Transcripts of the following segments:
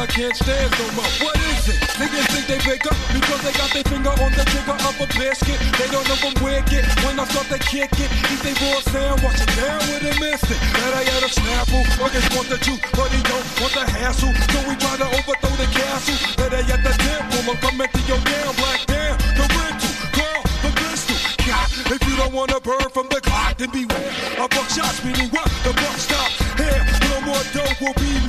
I can't stand no more. What is it? Niggas think they big up because they got their finger on the trigger of a basket. They don't know I'm wicked. When I start to kick it, eat they raw sound, watch it down with a instant. Better I had a snapple. Buggers want the juice, but he don't want the hassle. So we try to overthrow the castle. Better I at the temple. I'm coming to your damn black damn. The rental, call the pistol. God, if you don't wanna burn from the clock, then beware. I buckshots meaning what? The buck stops. Here, no more dough will be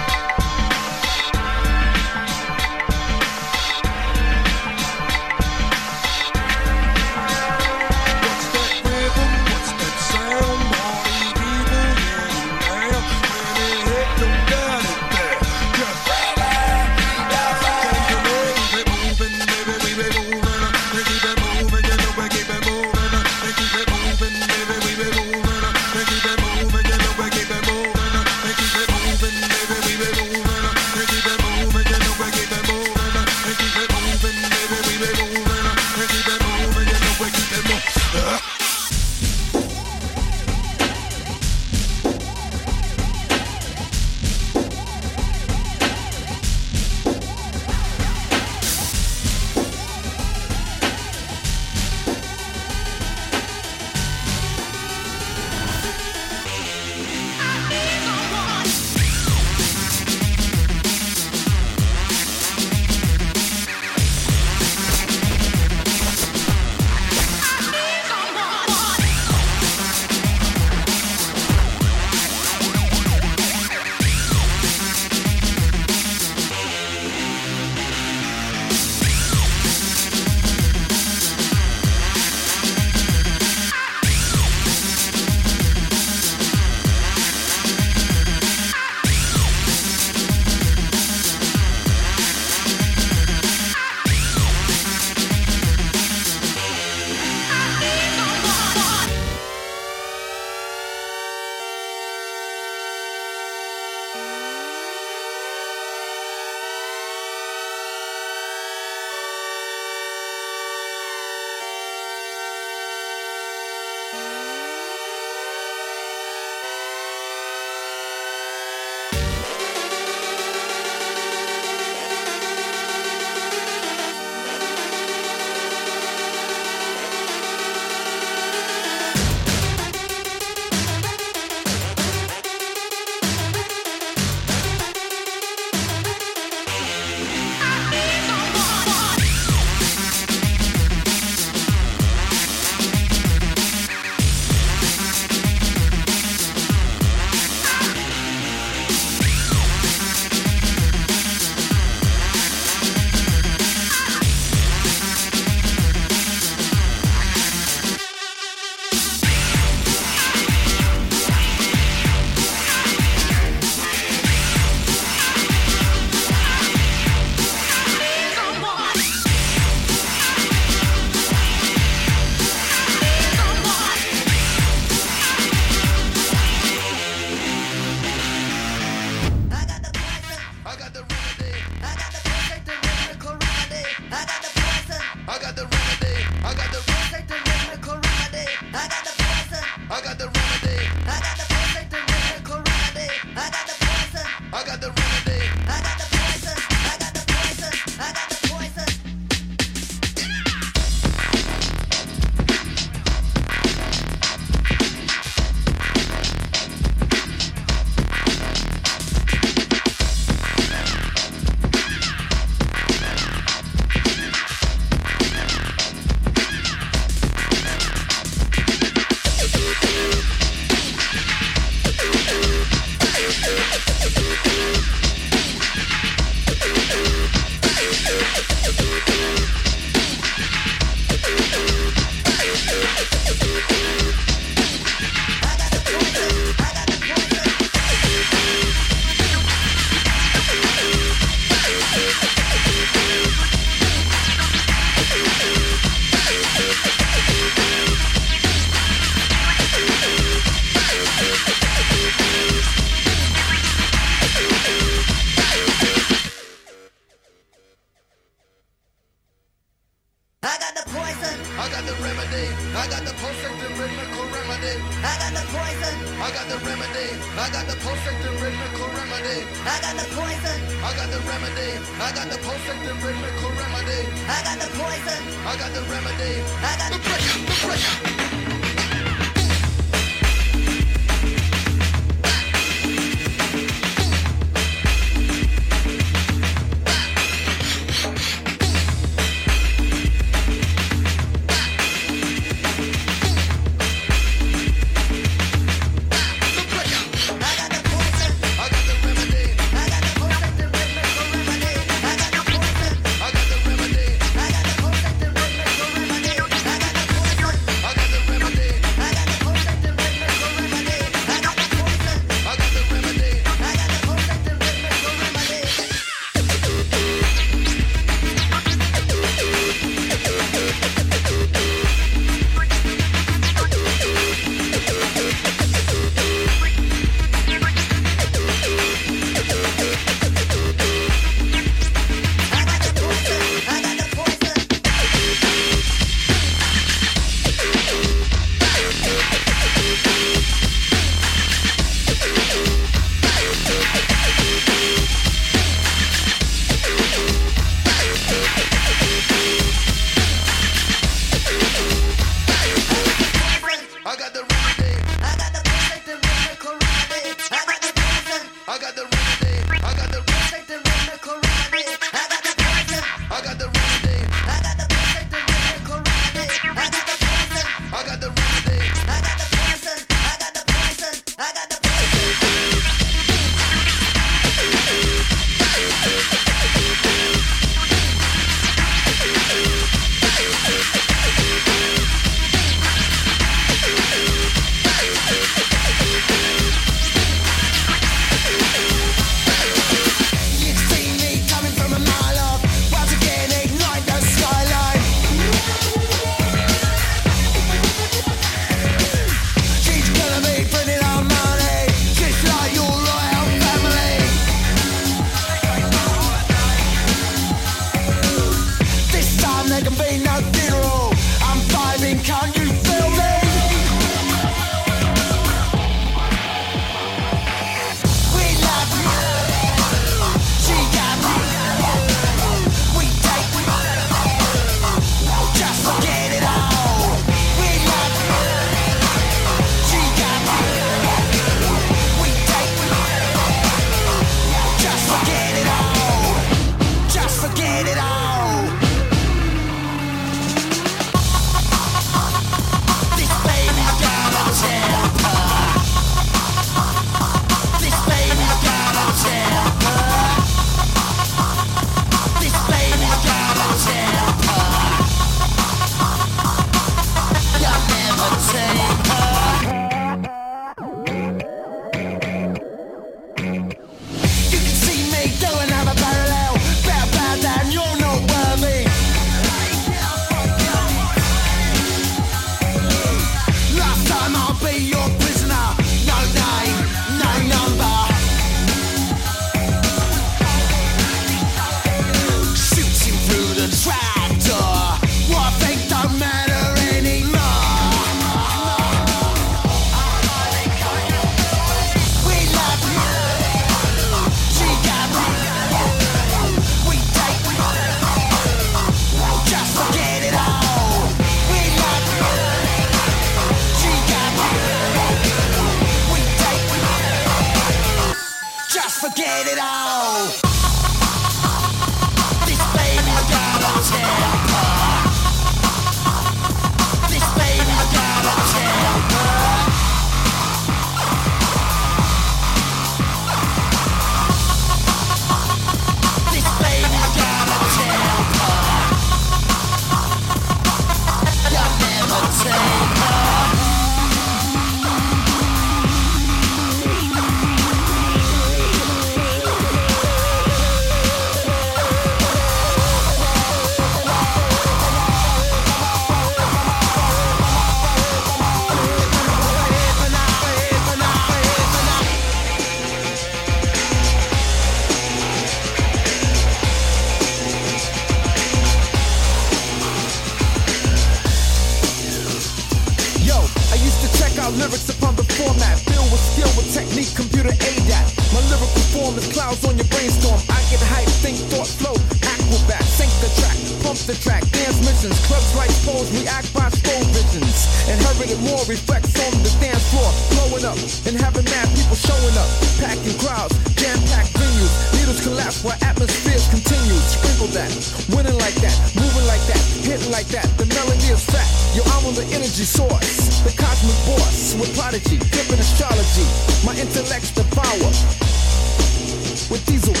with diesel